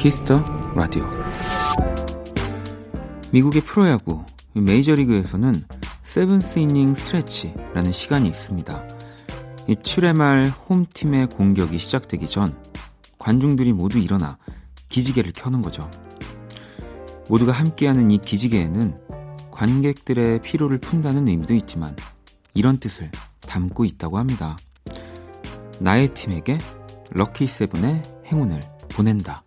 키스 더 라디오 미국의 프로야구 메이저리그에서는 seventh inning stretch라는 시간이 있습니다. 이 7회 말 홈팀의 공격이 시작되기 전 관중들이 모두 일어나 기지개를 켜는 거죠. 모두가 함께하는 이 기지개에는 관객들의 피로를 푼다는 의미도 있지만 이런 뜻을 담고 있다고 합니다. 나의 팀에게 럭키 세븐의 행운을 보낸다.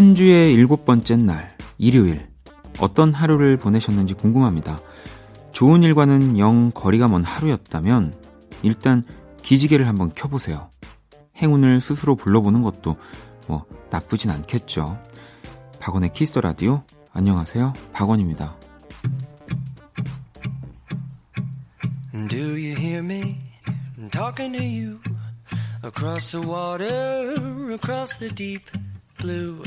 한 주의 일곱 번째 날, 일요일. 어떤 하루를 보내셨는지 궁금합니다. 좋은 일과는 영 거리가 먼 하루였다면 일단 기지개를 한번 켜보세요. 행운을 스스로 불러보는 것도 뭐 나쁘진 않겠죠. 박원의 키스터 라디오. 안녕하세요. 박원입니다. Do you hear me talking to you across the water, across the deep blue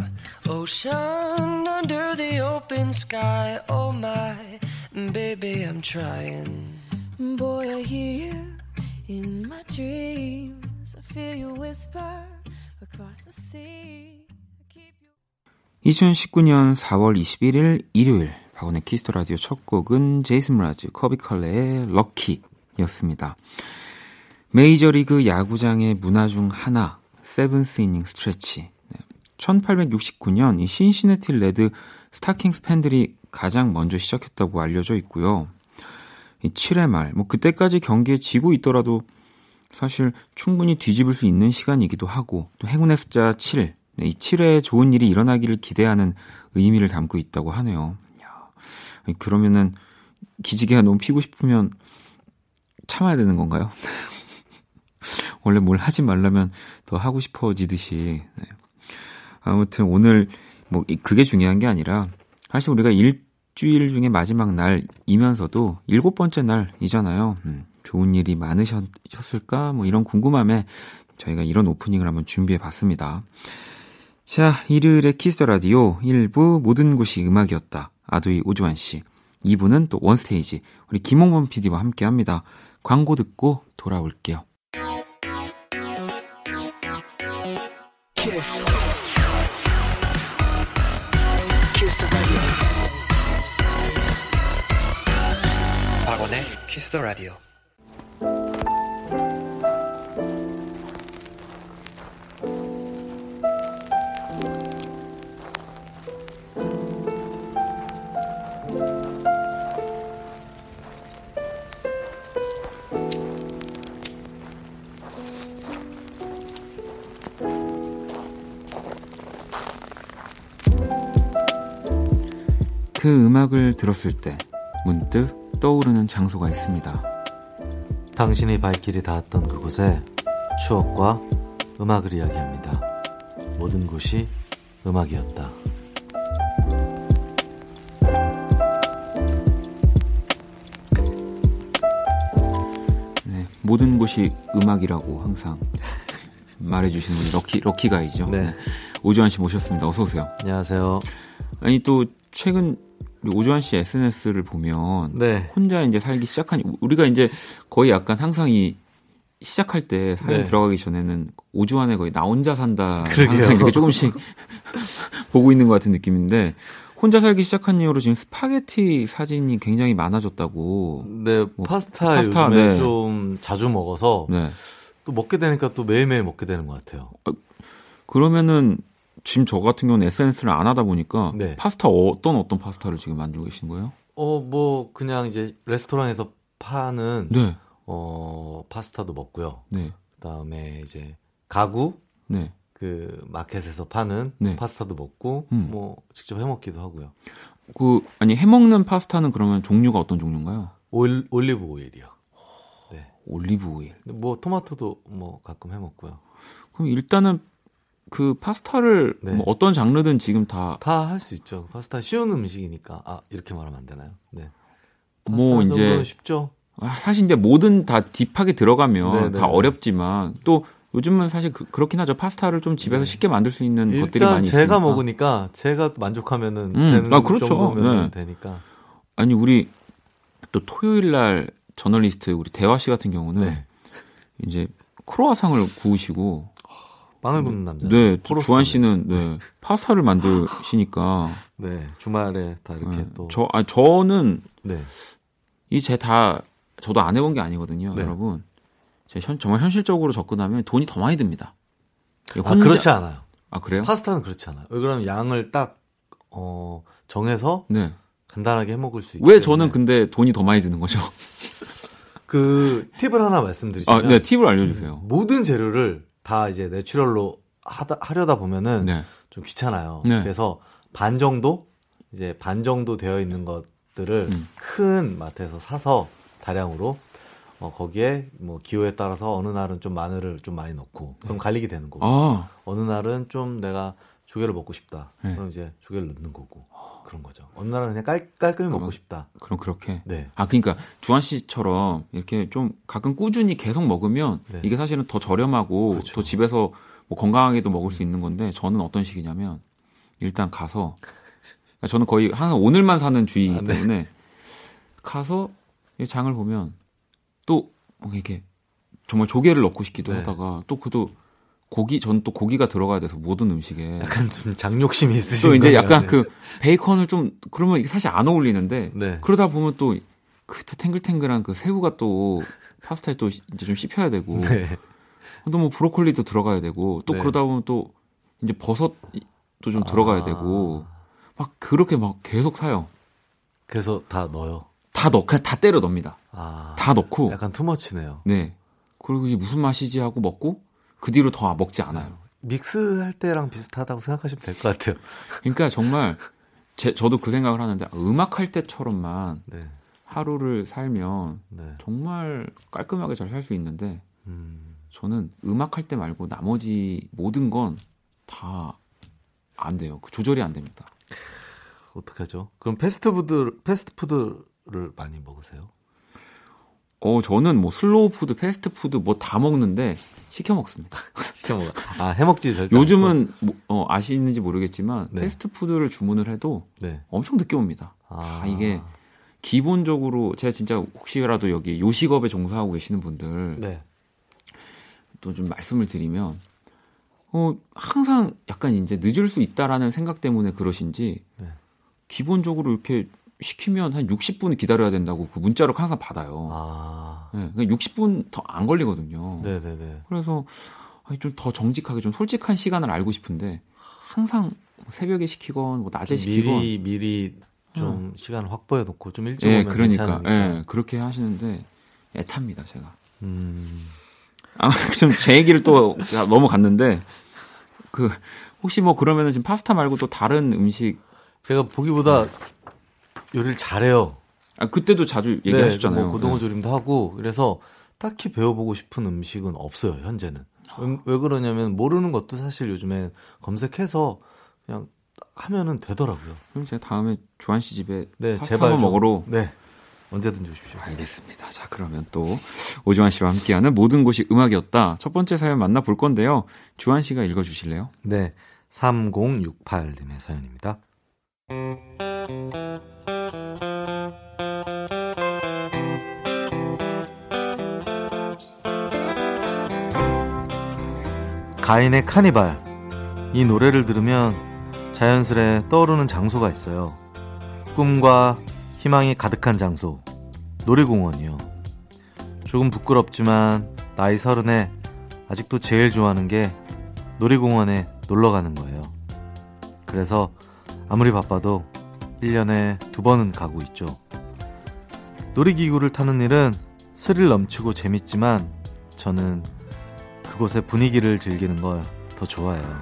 ocean, under the open sky? Oh my, baby, I'm trying. Boy, I hear you in my dreams. I feel your whisper across the sea. 2019년 4월 21일 일요일 박원의 키스 더 라디오 첫 곡은 제이슨 므라즈 콜비 카레이의 Lucky였습니다. 메이저리그 야구장의 문화 중 하나 seventh inning stretch 1869년 이 신시내티 레드 스타킹스 팬들이 가장 먼저 시작했다고 알려져 있고요. 이 7회 말, 뭐 그때까지 경기에 지고 있더라도 사실 충분히 뒤집을 수 있는 시간이기도 하고 또 행운의 숫자 7, 네, 이 7회에 좋은 일이 일어나기를 기대하는 의미를 담고 있다고 하네요. 야, 그러면은 기지개가 너무 피고 싶으면 참아야 되는 건가요? 원래 뭘 하지 말라면 더 하고 싶어지듯이. 네. 아무튼 오늘 뭐 그게 중요한 게 아니라 사실 우리가 일주일 중에 마지막 날이면서도 일곱 번째 날이잖아요. 음, 좋은 일이 많으셨을까? 뭐 이런 궁금함에 저희가 이런 오프닝을 한번 준비해 봤습니다. 자, 일요일의 키스 더 라디오 1부 모든 곳이 음악이었다. 아도이 오주환 씨. 2부는 또 원스테이지 우리 김홍범 PD와 함께 합니다. 광고 듣고 돌아올게요. 키스. 박원의 키스 더 라디오. 그 음악을 들었을 때 문득 떠오르는 장소가 있습니다. 당신이 발길이 닿았던 그곳에 추억과 음악을 이야기합니다. 모든 곳이 음악이었다. 네, 모든 곳이 음악이라고 항상 말해주시는 럭키 럭키 가이죠. 네. 네. 오주환 씨 모셨습니다. 어서 오세요. 안녕하세요. 아니 또 최근 오주환 씨 SNS를 보면 네. 혼자 이제 살기 시작한 우리가 이제 거의 약간 상상이 시작할 때 사연 네. 들어가기 전에는 오주환의 거의 나 혼자 산다 그러게요. 항상 이렇게 조금씩 보고 있는 것 같은 느낌인데 혼자 살기 시작한 이후로 지금 스파게티 사진이 굉장히 많아졌다고. 네, 뭐 파스타, 파스타 요즘에 네. 좀 자주 먹어서 네. 또 먹게 되니까 또 매일매일 먹게 되는 것 같아요. 어, 그러면은 지금 저 같은 경우는 SNS를 안 하다 보니까 네. 파스타 어떤 어떤 파스타를 지금 만들고 계신 거예요? 어, 뭐 그냥 이제 레스토랑에서 파는 네. 어, 파스타도 먹고요. 네. 그다음에 이제 가구 네. 그 마켓에서 파는 네. 파스타도 먹고 음. 뭐 직접 해 먹기도 하고요. 그 아니 해 먹는 파스타는 그러면 종류가 어떤 종류인가요? 올, 올리브 오일이요. 네. 올리브 오일. 뭐 토마토도 뭐 가끔 해 먹고요. 그럼 일단은 그 파스타를 네. 뭐 어떤 장르든 지금 다 다 할 수 있죠. 파스타 쉬운 음식이니까 아 이렇게 말하면 안 되나요? 네. 뭐 이제 쉽죠. 아, 사실 이제 뭐든 다 딥하게 들어가면 네네. 다 네. 어렵지만 또 요즘은 사실 그, 렇긴 하죠. 파스타를 좀 집에서 네. 쉽게 만들 수 있는 것들이 많이 있으니까. 제가 먹으니까 제가 만족하면은 음, 되는 아, 그렇죠. 정도면 네. 되니까. 아니 우리 또 토요일 날 저널리스트 우리 대화 씨 같은 경우는 네. 이제 크로아상을 구우시고 빵을 굽는 남자. 네, 주한 씨는 네, 파스타를 만드시니까. 네, 주말에 다 이렇게 네, 또. 저, 아, 저는 네. 이제 다 저도 안 해본 게 아니거든요, 네. 여러분. 제 현, 정말 현실적으로 접근하면 돈이 더 많이 듭니다. 아, 혼자... 아, 그렇지 않아요. 아, 그래요? 파스타는 그렇지 않아요. 왜 그러면 양을 딱, 어, 정해서. 네. 간단하게 해 먹을 수 있게. 왜 저는 근데 돈이 더 많이 드는 거죠? 그 팁을 하나 말씀드리자면 아, 네, 팁을 알려주세요. 모든 재료를 다 이제 내추럴로 하다, 하려다 보면은 네. 좀 귀찮아요. 네. 그래서 반 정도 이제 반 정도 되어 있는 것들을 음. 큰 마트에서 사서 다량으로 어, 거기에 뭐 기호에 따라서 어느 날은 좀 마늘을 좀 많이 넣고 그럼 네. 갈리게 되는 거고 아. 어느 날은 좀 내가 조개를 먹고 싶다. 네. 그럼 이제 조개를 넣는 거고 그런 거죠. 어느 날은 그냥 깔, 깔끔히 그럼, 먹고 싶다. 그럼 그렇게. 네. 아 그러니까 주한 씨처럼 이렇게 좀 가끔 꾸준히 계속 먹으면 네. 이게 사실은 더 저렴하고 그렇죠. 더 집에서 뭐 건강하게도 먹을 수 있는 건데 저는 어떤 식이냐면 일단 가서 그러니까 저는 거의 항상 오늘만 사는 주의이기 아, 네. 때문에 가서 장을 보면 또 이렇게 정말 조개를 넣고 싶기도 네. 하다가 또 그도 고기 전 또 고기가 들어가야 돼서 모든 음식에 약간 좀 장욕심이 있으신 또 이제 약간 네. 그 베이컨을 좀 그러면 이게 사실 안 어울리는데 네. 그러다 보면 또 그 탱글탱글한 그 새우가 또 파스타에 또 이제 좀 씹혀야 되고 네. 또뭐 브로콜리도 들어가야 되고 또 네. 그러다 보면 또 이제 버섯도 좀 아... 들어가야 되고 막 그렇게 막 계속 사요. 그래서 다 넣어요. 다 넣, 그냥 다 때려 넣습니다. 아... 다 넣고 약간 투머치네요. 네. 그리고 이게 무슨 맛이지 하고 먹고 그 뒤로 더 먹지 않아요. 믹스할 때랑 비슷하다고 생각하시면 될 것 같아요. 그러니까 정말 제, 저도 그 생각을 하는데 음악 할 때처럼만 네. 하루를 살면 네. 정말 깔끔하게 잘 살 수 있는데 음. 저는 음악 할 때 말고 나머지 모든 건 다 안 돼요. 그 조절이 안 됩니다. 어떡하죠? 그럼 패스트푸드 패스트푸드를 많이 먹으세요? 어, 저는 뭐 슬로우 푸드, 패스트 푸드 뭐 다 먹는데 시켜 먹습니다. 시켜 먹어. 아, 해 먹지 절대. 요즘은 뭐, 어, 아시는지 모르겠지만 네. 패스트 푸드를 주문을 해도 네. 엄청 늦게 옵니다. 아. 아. 이게 기본적으로 제가 진짜 혹시라도 여기 요식업에 종사하고 계시는 분들 네. 또좀 말씀을 드리면 어, 항상 약간 이제 늦을 수 있다라는 생각 때문에 그러신지 네. 기본적으로 이렇게 시키면 한 60분 기다려야 된다고 그 문자로 항상 받아요. 아. 네, 그러니까 60분 더 안 걸리거든요. 네네네. 그래서 좀 더 정직하게 좀 솔직한 시간을 알고 싶은데 항상 새벽에 시키건 뭐 낮에 시키건 미리 미리 좀 음. 시간 확보해 놓고 좀 일찍 네, 오면 그러니까 괜찮으니까. 네, 그렇게 하시는데 애탑니다 제가. 음. 아좀 제 얘기를 또 넘어갔는데 그 혹시 뭐 그러면은 지금 파스타 말고 또 다른 음식 제가 보기보다 네. 요리를 잘해요. 아 그때도 자주 네, 얘기하셨잖아요. 네, 뭐 고등어 조림도 하고 그래서 딱히 배워보고 싶은 음식은 없어요 현재는. 왜, 왜 그러냐면 모르는 것도 사실 요즘에 검색해서 그냥 하면은 되더라고요. 그럼 제가 다음에 주한 씨 집에 네, 제발 좀, 먹으러 네. 언제든지 오십시오. 알겠습니다. 자, 그러면 또 오주환 씨와 함께하는 모든 곳이 음악이었다. 첫 번째 사연 만나볼 건데요. 주한 씨가 읽어 주실래요? 네. 3068님의 사연입니다. 가인의 카니발. 이 노래를 들으면 자연스레 떠오르는 장소가 있어요. 꿈과 희망이 가득한 장소. 놀이공원이요. 조금 부끄럽지만 나이 서른에 아직도 제일 좋아하는 게 놀이공원에 놀러 가는 거예요. 그래서 아무리 바빠도 1년에 두 번은 가고 있죠. 놀이기구를 타는 일은 스릴 넘치고 재밌지만 저는 그곳의 분위기를 즐기는 걸 더 좋아해요.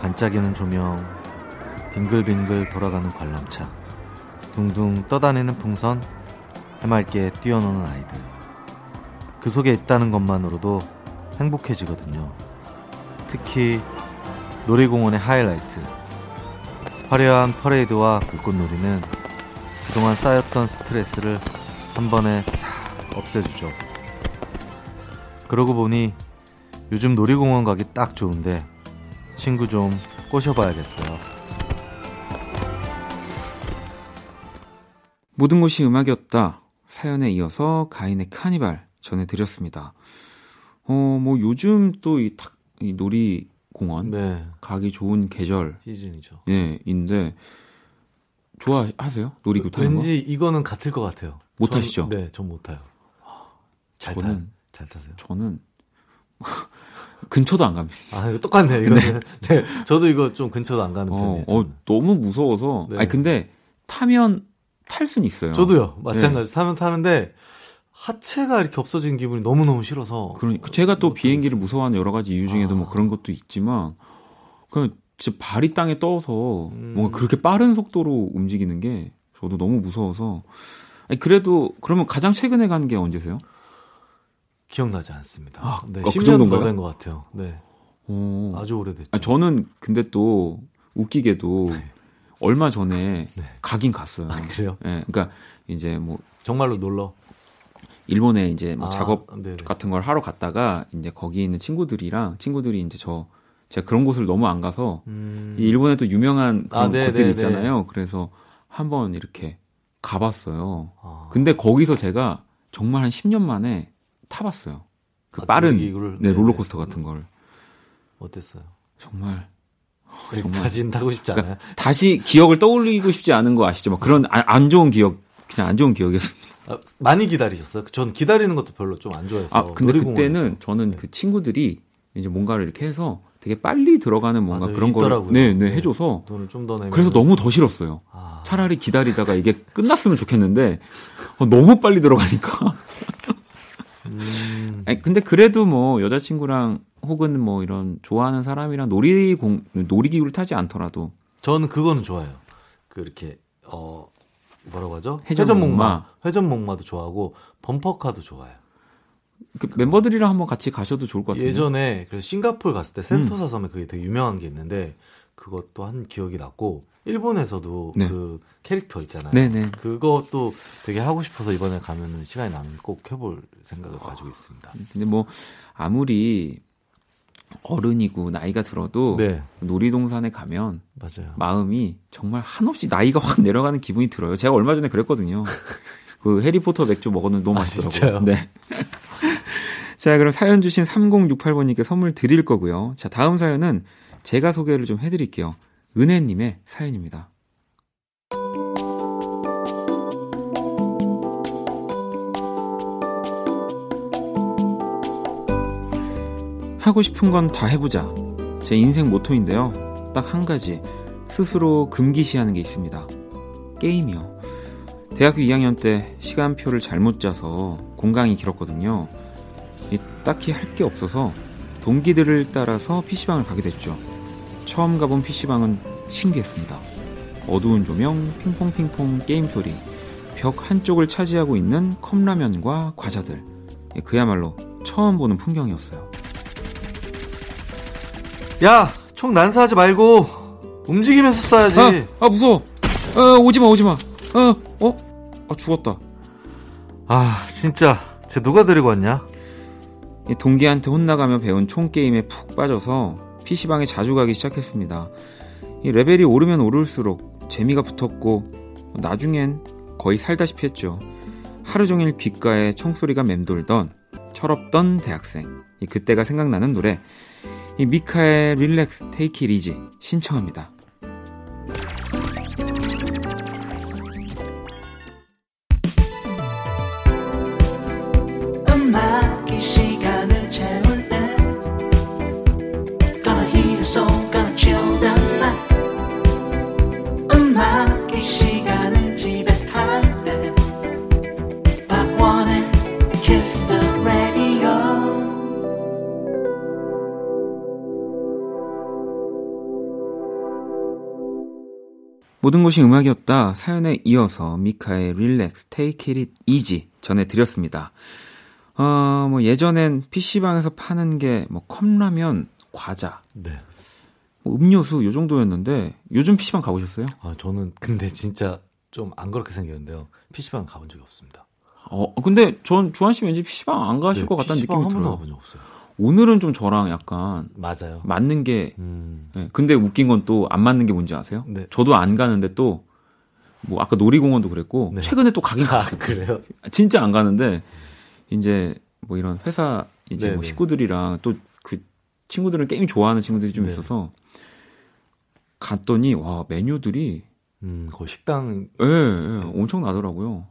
반짝이는 조명, 빙글빙글 돌아가는 관람차, 둥둥 떠다니는 풍선, 해맑게 뛰어노는 아이들. 그 속에 있다는 것만으로도 행복해지거든요. 특히 놀이공원의 하이라이트. 화려한 퍼레이드와 불꽃놀이는 그동안 쌓였던 스트레스를 한 번에 싹 없애주죠. 그러고 보니 요즘 놀이공원 가기 딱 좋은데 친구 좀 꼬셔봐야겠어요. 모든 곳이 음악이었다. 사연에 이어서 가인의 카니발 전해드렸습니다. 어, 뭐 요즘 또이 이 놀이공원 네. 가기 좋은 계절 시즌이죠. 예, 인데 좋아하세요? 놀이기 타는 왠지 이거는 같을 것 같아요. 못 전, 타시죠? 네, 전 못 타요. 잘 저는, 타요. 잘 타세요? 저는 근처도 안 갑니다. 아, 이거 똑같네, 이거는. 네. 네. 저도 이거 좀 근처도 안 가는 어, 편이에요. 어, 너무 무서워서. 네. 아니, 근데 타면 탈 수는 있어요. 저도요. 마찬가지. 네. 타면 타는데 하체가 이렇게 없어지는 기분이 너무 너무 싫어서. 그러니까 제가 또 비행기를 무서워하는 여러 가지 이유 중에도 뭐 아. 뭐 그런 것도 있지만 그냥 진짜 발이 땅에 떠서 음. 뭔가 그렇게 빠른 속도로 움직이는 게 저도 너무 무서워서 아니, 그래도 그러면 가장 최근에 간 게 언제세요? 기억나지 않습니다. 아, 네, 아, 10년 그 더된 것 같아요. 네. 오. 아주 오래됐죠. 아, 저는 근데 또 웃기게도 네. 얼마 전에 네. 가긴 갔어요. 아, 그래요? 네, 그러니까 이제 뭐 정말로 놀러 일본에 이제 뭐 아, 작업 네네. 같은 걸 하러 갔다가 이제 거기 있는 친구들이랑 친구들이 이제 저 제가 그런 곳을 너무 안 가서 음... 이 일본에 도 유명한 그런 아, 곳들 있잖아요. 그래서 한번 이렇게 가봤어요. 아... 근데 거기서 제가 정말 한 10년 만에 타봤어요. 그 아, 빠른 네, 롤러코스터 같은 걸. 어땠어요? 정말 정말 다시 타고 싶지 그러니까 않아요? 그러니까 다시 기억을 떠올리고 싶지 않은 거 아시죠? 막 그런 안, 안 좋은 기억 그냥 안 좋은 기억이었습니다. 아, 많이 기다리셨어요? 전 기다리는 것도 별로 좀 안 좋아해서. 아, 근데 그때는 저는 네. 그 친구들이 이제 뭔가를 이렇게 해서 되게 빨리 들어가는 뭔가 맞아요, 그런 거를 네, 네, 해줘서 돈을 좀 더 내면 그래서 너무 더 싫었어요. 아... 차라리 기다리다가 이게 끝났으면 좋겠는데 어, 너무 빨리 들어가니까. 음... 아니, 근데 그래도 뭐 여자친구랑 혹은 뭐 이런 좋아하는 사람이랑 놀이공 놀이기구를 타지 않더라도 저는 그거는 좋아요. 그렇게 어 뭐라고 하죠? 회전 목마. 회전 목마 도 좋아하고 범퍼카도 좋아요. 그 멤버들이랑 한번 같이 가셔도 좋을 것 같아요. 예전에 그래서 싱가폴 갔을 때 센토사 섬에 그게 되게 유명한 게 있는데 그것도 한 기억이 났고 일본에서도 네. 그 캐릭터 있잖아요. 네네. 네. 그것도 되게 하고 싶어서 이번에 가면은 시간이 나면 꼭 해볼 생각을 가지고 있습니다. 근데 뭐 아무리 어른이고 나이가 들어도 네. 놀이동산에 가면 맞아요. 마음이 정말 한없이 나이가 확 내려가는 기분이 들어요. 제가 얼마 전에 그랬거든요. 그 해리포터 맥주 먹었는데 너무 아, 맛있더라고요. 네. 자, 그럼 사연 주신 3068번님께 선물 드릴 거고요. 자, 다음 사연은 제가 소개를 좀 해드릴게요. 은혜님의 사연입니다. 하고 싶은 건 다 해보자. 제 인생 모토인데요. 딱 한 가지. 스스로 금기시하는 게 있습니다. 게임이요. 대학교 2학년 때 시간표를 잘못 짜서 공강이 길었거든요. 딱히 할 게 없어서 동기들을 따라서 PC방을 가게 됐죠. 처음 가본 PC방은 신기했습니다. 어두운 조명, 핑퐁핑퐁 게임 소리, 벽 한쪽을 차지하고 있는 컵라면과 과자들. 그야말로 처음 보는 풍경이었어요. 야, 총 난사하지 말고 움직이면서 쏴야지. 아, 아 무서워. 아, 오지마, 오지마. 아, 어? 아, 죽었다. 아, 진짜. 쟤 누가 데리고 왔냐? 동기한테 혼나가며 배운 총 게임에 푹 빠져서 PC방에 자주 가기 시작했습니다. 이 레벨이 오르면 오를수록 재미가 붙었고, 나중엔 거의 살다시피 했죠. 하루 종일 귓가에 총소리가 맴돌던 철없던 대학생. 그때가 생각나는 노래. 이 미카의 Relax, Take It Easy 신청합니다. 모든 것이 음악이었다 사연에 이어서 미카의 릴렉스, Take It Easy 전해드렸습니다. 어, 뭐 예전엔 PC방에서 파는 게 뭐 컵라면, 과자, 네. 뭐 음료수 요 정도였는데 요즘 PC방 가보셨어요? 아, 저는 근데 진짜 좀 안 그렇게 생겼는데요. PC방 가본 적이 없습니다. 어, 근데 전 주한 씨 왠지 PC방 안 가실 네, 것 같다는 느낌이 들어요. 한 번도 가본 적 없어요. 오늘은 좀 저랑 약간 맞아요. 맞는 게 음. 네. 근데 웃긴 건 또 안 맞는 게 뭔지 아세요? 네. 저도 안 가는데 또 뭐 아까 놀이공원도 그랬고 네. 최근에 또 가긴 아, 갔어요. 그래요? 진짜 안 가는데 이제 뭐 이런 회사 이제 뭐 식구들이랑 또 그 친구들은 게임 좋아하는 친구들이 좀 네. 있어서 갔더니 와 메뉴들이 음, 거의 식당 예, 예 엄청 나더라고요.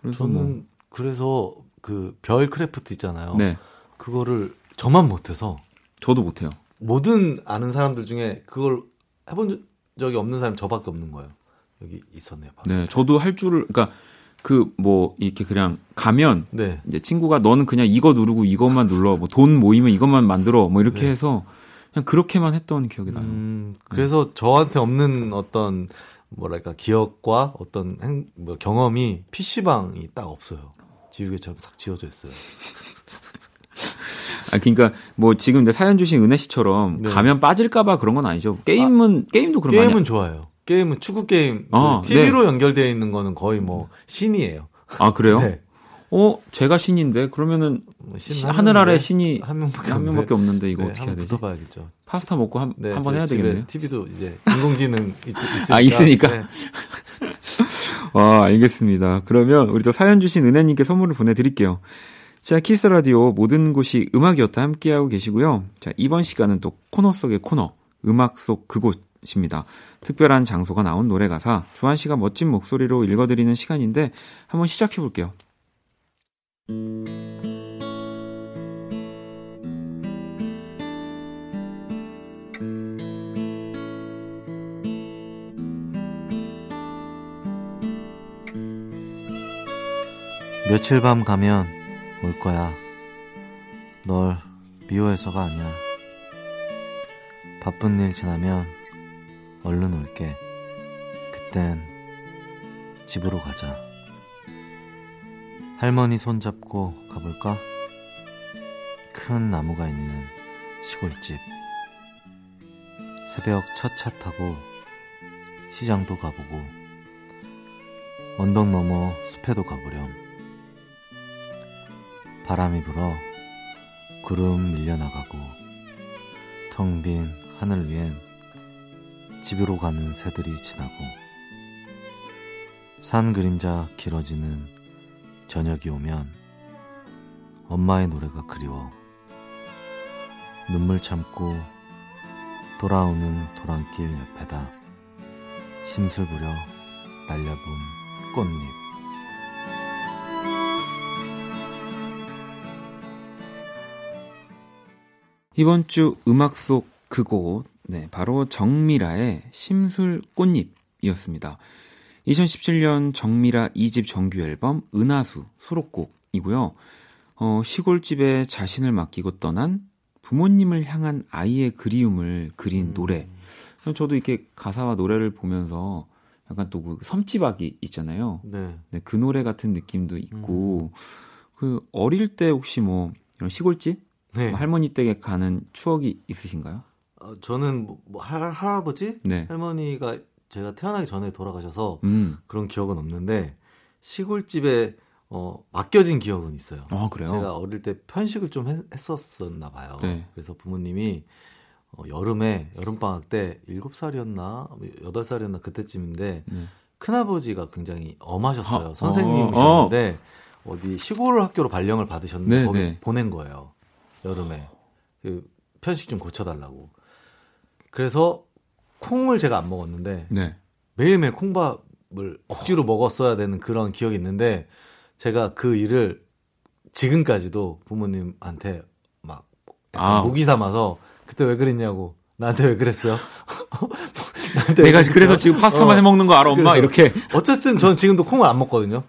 그래서 저는 뭐... 그래서 그 별 크래프트 있잖아요. 네. 그거를 저만 못해서 저도 못해요. 모든 아는 사람들 중에 그걸 해본 적이 없는 사람이 저밖에 없는 거예요. 여기 있었네요. 바로. 네, 저도 할 줄을 그러니까 그 뭐 이렇게 그냥 가면 네. 이제 친구가 너는 그냥 이거 누르고 이것만 눌러 뭐 돈 모이면 이것만 만들어 뭐 이렇게 네. 해서 그냥 그렇게만 했던 기억이 나요. 음, 그래서 네. 저한테 없는 어떤 뭐랄까 기억과 어떤 행, 뭐 경험이 PC방이 딱 없어요. 지우개처럼 싹 지워져 있어요. 아 그러니까 뭐 지금 내 사연 주신 은혜 씨처럼 네. 가면 빠질까봐 그런 건 아니죠. 게임은 아, 게임도 그런 게임은 좋아요. 게임은 축구 게임 아, 그 TV로 네. 연결되어 있는 거는 거의 뭐 신이에요. 아 그래요? 네. 어 제가 신인데 그러면은 뭐신 하늘 아래 신이 한 명밖에, 한 명밖에 없는데 이거 네, 어떻게 해야 되지? 봐야겠죠. 파스타 먹고 한, 네, 한번 해야 되겠네요. TV도 이제 인공지능 있, 으니까 아 있으니까. 네. 와 알겠습니다. 그러면 우리 또 사연 주신 은혜님께 선물을 보내드릴게요. 자, 키스 라디오 모든 곳이 음악이었다 함께하고 계시고요. 자, 이번 시간은 또 코너 속의 코너, 음악 속 그곳입니다. 특별한 장소가 나온 노래 가사, 조한 씨가 멋진 목소리로 읽어드리는 시간인데 한번 시작해 볼게요. 며칠 밤 가면 올 거야. 널 미워해서가 아니야. 바쁜 일 지나면 얼른 올게. 그땐 집으로 가자. 할머니 손잡고 가볼까? 큰 나무가 있는 시골집. 새벽 첫 차 타고 시장도 가보고 언덕 넘어 숲에도 가보렴. 바람이 불어 구름 밀려나가고 텅 빈 하늘 위엔 집으로 가는 새들이 지나고 산 그림자 길어지는 저녁이 오면 엄마의 노래가 그리워 눈물 참고 돌아오는 도랑길 옆에다 심술 부려 날려본 꽃잎 이번 주 음악 속 그곳, 네, 바로 정미라의 심술 꽃잎이었습니다. 2017년 정미라 2집 정규 앨범 은하수 수록곡이고요. 어, 시골집에 자신을 맡기고 떠난 부모님을 향한 아이의 그리움을 그린 음. 노래. 저도 이렇게 가사와 노래를 보면서 약간 또 그 섬지박이 있잖아요. 네. 네. 그 노래 같은 느낌도 있고, 음. 그 어릴 때 혹시 뭐 이런 시골집 네. 뭐 할머니 댁에 가는 추억이 있으신가요? 어, 저는 뭐, 뭐 할, 할아버지 네. 할머니가 제가 태어나기 전에 돌아가셔서 음. 그런 기억은 없는데 시골집에 어, 맡겨진 기억은 있어요. 아, 그래요? 제가 어릴 때 편식을 좀 했, 었었나 봐요. 네. 그래서 부모님이 어, 여름에 여름방학 때 7살이었나 8살이었나 그때쯤인데 네. 큰아버지가 굉장히 엄하셨어요. 아, 선생님이셨는데 어. 디 시골 학교로 발령을 받으셨는데 네, 거기 네. 보낸 거예요. 여름에 그 편식 좀 고쳐달라고. 그래서 콩을 제가 안 먹었는데 네. 매일매일 콩밥을 억지로 먹었어야 되는 그런 기억이 있는데 제가 그 일을 지금까지도 부모님한테 막 아. 무기 삼아서 그때 왜 그랬냐고 나한테 왜 그랬어요? 나한테 내가 왜 그래서 지금 파스타만 어, 해 먹는 거 알아 엄마 이렇게 어쨌든 저는 지금도 콩을 안 먹거든요.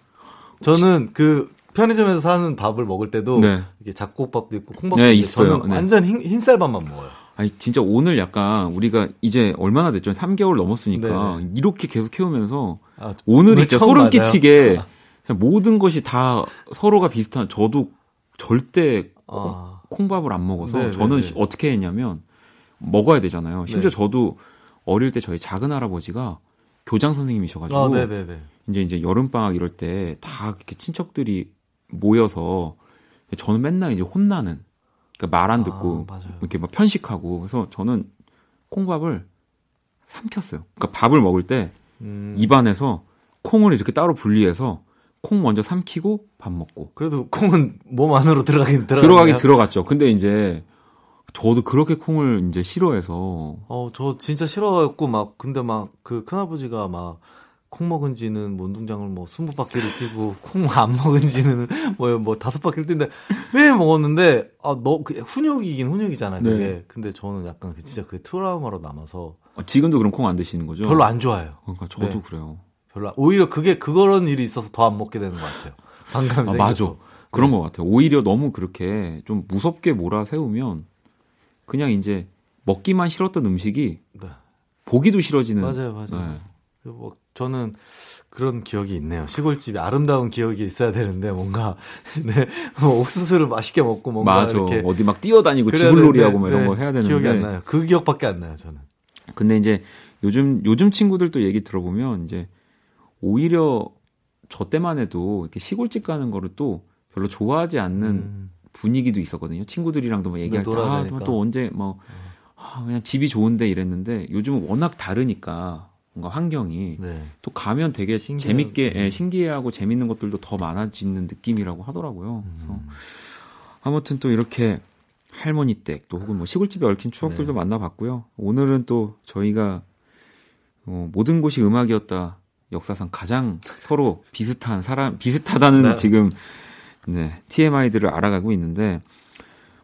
저는 그 편의점에서 사는 밥을 먹을 때도 네. 이게 잡곡밥도 있고 콩밥도 네, 있어요. 저는 네. 완전 흰, 흰쌀밥만 먹어요. 아니 진짜 오늘 약간 우리가 이제 얼마나 됐죠? 3개월 넘었으니까 네네. 이렇게 계속 키우면서 아, 오늘이 진짜 소름? 끼치게 모든 것이 다 서로가 비슷한 저도 절대 아. 콩밥을 안 먹어서 네네네. 저는 어떻게 했냐면 먹어야 되잖아요. 심지어 네. 저도 어릴 때 저희 작은 할아버지가 교장 선생님이셔가지고 아, 이제 이제 여름 방학 이럴 때 다 이렇게 친척들이 모여서 저는 맨날 이제 혼나는 그러니까 말 안 듣고 아, 이렇게 막 편식하고 그래서 저는 콩밥을 삼켰어요. 그러니까 밥을 먹을 때 음. 입안에서 콩을 이렇게 따로 분리해서 콩 먼저 삼키고 밥 먹고. 그래도 콩은 몸 안으로 들어가긴 들어가긴 들어가긴 들어갔죠. 근데 이제 저도 그렇게 콩을 이제 싫어해서. 어, 저 진짜 싫어했고 막 근데 막 그 큰아버지가 막 콩 먹은 지는 뭐 운동장을 뭐 스무 바퀴를 뛰고 콩 안 먹은 지는 뭐뭐 뭐 다섯 바퀴를 뛴데 매일 먹었는데 아너 그 훈육이긴 훈육이잖아요. 그게. 네. 근데 저는 약간 그 진짜 그 트라우마로 남아서 아, 지금도 그럼 콩 안 드시는 거죠? 별로 안 좋아해요. 그러니까 저도 네. 그래요. 별로 오히려 그게 그런 일이 있어서 더 안 먹게 되는 것 같아요. 반감 아, 맞아. 그런 네. 것 같아요. 오히려 너무 그렇게 좀 무섭게 몰아세우면 그냥 이제 먹기만 싫었던 음식이 네. 보기도 싫어지는. 맞아요, 맞아요. 네. 뭐 저는 그런 기억이 있네요. 시골집이 아름다운 기억이 있어야 되는데 뭔가 네, 뭐 옥수수를 맛있게 먹고 뭔가 맞아. 이렇게 어디 막 뛰어다니고 지불놀이하고 뭐 이런 네, 거 해야 되는데 기억이 안 나요. 그 기억밖에 안 나요, 저는. 근데 이제 요즘 요즘 친구들도 얘기 들어보면 이제 오히려 저 때만 해도 이렇게 시골집 가는 거를 또 별로 좋아하지 않는 음. 분위기도 있었거든요. 친구들이랑도 뭐 얘기할 때, 아, 또 언제 뭐, 아, 그냥 집이 좋은데 이랬는데 요즘은 워낙 다르니까 뭔가 환경이 네. 또 가면 되게 신기한, 재밌게, 예, 신기해하고 재밌는 것들도 더 많아지는 느낌이라고 하더라고요. 음. 그래서 아무튼 또 이렇게 할머니 댁 또 혹은 뭐 시골집에 얽힌 추억들도 네. 만나봤고요. 오늘은 또 저희가 어, 모든 곳이 음악이었다 역사상 가장 서로 비슷한 사람 비슷하다는 네. 지금 네, TMI들을 알아가고 있는데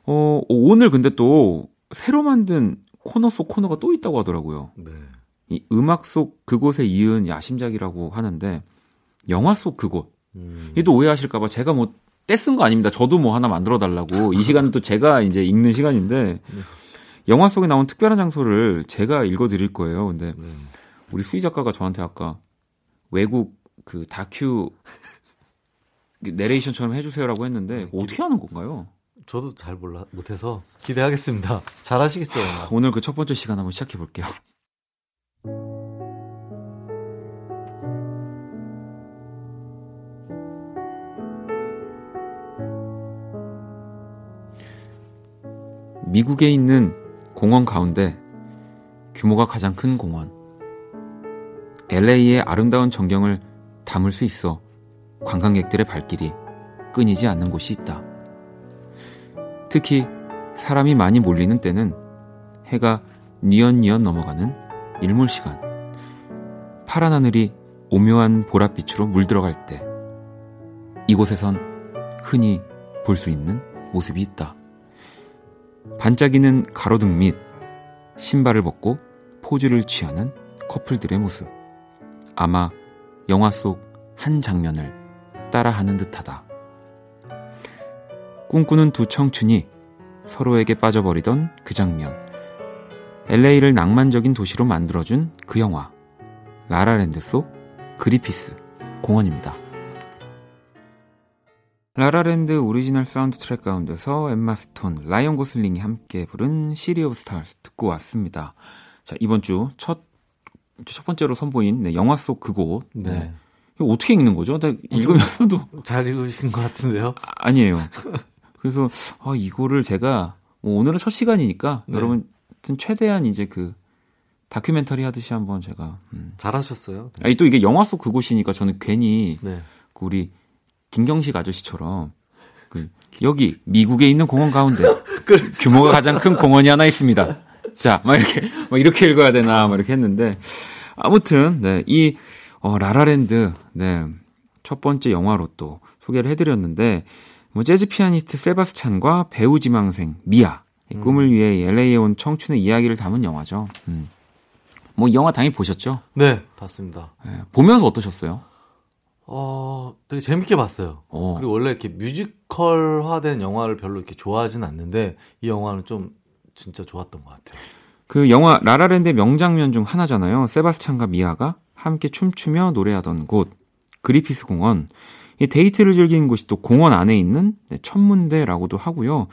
어, 오늘 근데 또 새로 만든 코너 속 코너가 또 있다고 하더라고요. 네. 이 음악 속 그곳에 이은 야심작이라고 하는데 영화 속 그곳. 음. 이도 오해하실까봐 제가 뭐 떼쓴 거 아닙니다. 저도 뭐 하나 만들어 달라고 이 시간은 또 제가 이제 읽는 시간인데 네. 영화 속에 나온 특별한 장소를 제가 읽어 드릴 거예요. 근데 네. 우리 수희 작가가 저한테 아까 외국 그 다큐 내레이션처럼 해주세요라고 했는데 네, 어떻게 하는 건가요? 저도 잘 몰라 못해서 기대하겠습니다. 잘하시겠죠? 하, 오늘 그 첫 번째 시간 한번 시작해 볼게요. 미국에 있는 공원 가운데 규모가 가장 큰 공원. LA의 아름다운 전경을 담을 수 있어 관광객들의 발길이 끊이지 않는 곳이 있다. 특히 사람이 많이 몰리는 때는 해가 뉘엿뉘엿 넘어가는 일몰 시간. 파란 하늘이 오묘한 보랏빛으로 물들어갈 때 이곳에선 흔히 볼 수 있는 모습이 있다. 반짝이는 가로등 밑 신발을 벗고 포즈를 취하는 커플들의 모습. 아마 영화 속 한 장면을 따라하는 듯하다. 꿈꾸는 두 청춘이 서로에게 빠져버리던 그 장면. LA를 낭만적인 도시로 만들어준 그 영화. 라라랜드 속 그리피스 공원입니다. 라라랜드 오리지널 사운드 트랙 가운데서 엠마 스톤, 라이언 고슬링이 함께 부른 City of Stars 듣고 왔습니다. 자, 이번 주 첫, 첫 번째로 선보인 네, 영화 속 그곳. 네. 네. 이거 어떻게 읽는 거죠? 읽으면서도. 잘 읽으신 것 같은데요? 아니에요 그래서, 아, 이거를 제가, 뭐 오늘은 첫 시간이니까, 네. 여러분, 최대한 이제 그, 다큐멘터리 하듯이 한번 제가. 음. 잘하셨어요. 네. 아니, 또 이게 영화 속 그곳이니까 저는 괜히, 네. 그 우리, 김경식 아저씨처럼 그 여기 미국에 있는 공원 가운데 규모가 가장 큰 공원이 하나 있습니다. 자, 막 이렇게 막 이렇게 읽어야 되나 막 이렇게 했는데 아무튼 네, 이 어, 라라랜드 네. 첫 번째 영화로 또 소개를 해드렸는데 뭐 재즈 피아니스트 세바스찬과 배우 지망생 미아 음. 꿈을 위해 LA에 온 청춘의 이야기를 담은 영화죠. 음. 뭐이 영화 당연히 보셨죠? 네, 봤습니다. 네, 보면서 어떠셨어요? 어, 되게 재밌게 봤어요. 어. 그리고 원래 이렇게 뮤지컬화된 영화를 별로 이렇게 좋아하진 않는데 이 영화는 좀 진짜 좋았던 것 같아요. 그 영화 라라랜드의 명장면 중 하나잖아요. 세바스찬과 미아가 함께 춤추며 노래하던 곳 그리피스 공원. 이 데이트를 즐기는 곳이 또 공원 안에 있는 네, 천문대라고도 하고요.